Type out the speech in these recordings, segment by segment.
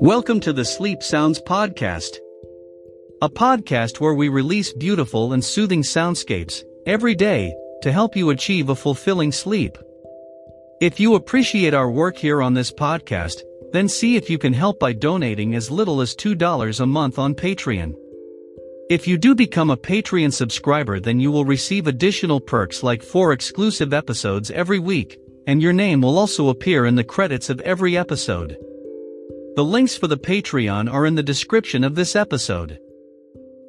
Welcome to the Sleep Sounds Podcast. A podcast where we release beautiful and soothing soundscapes every day to help you achieve a fulfilling sleep. If you appreciate our work here on this podcast, then see if you can help by donating as little as $2 a month on Patreon. If you do become a Patreon subscriber, then you will receive additional perks like four exclusive episodes every week, and your name will also appear in the credits of every episode. The links for the Patreon are in the description of this episode.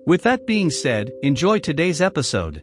With that being said, enjoy today's episode.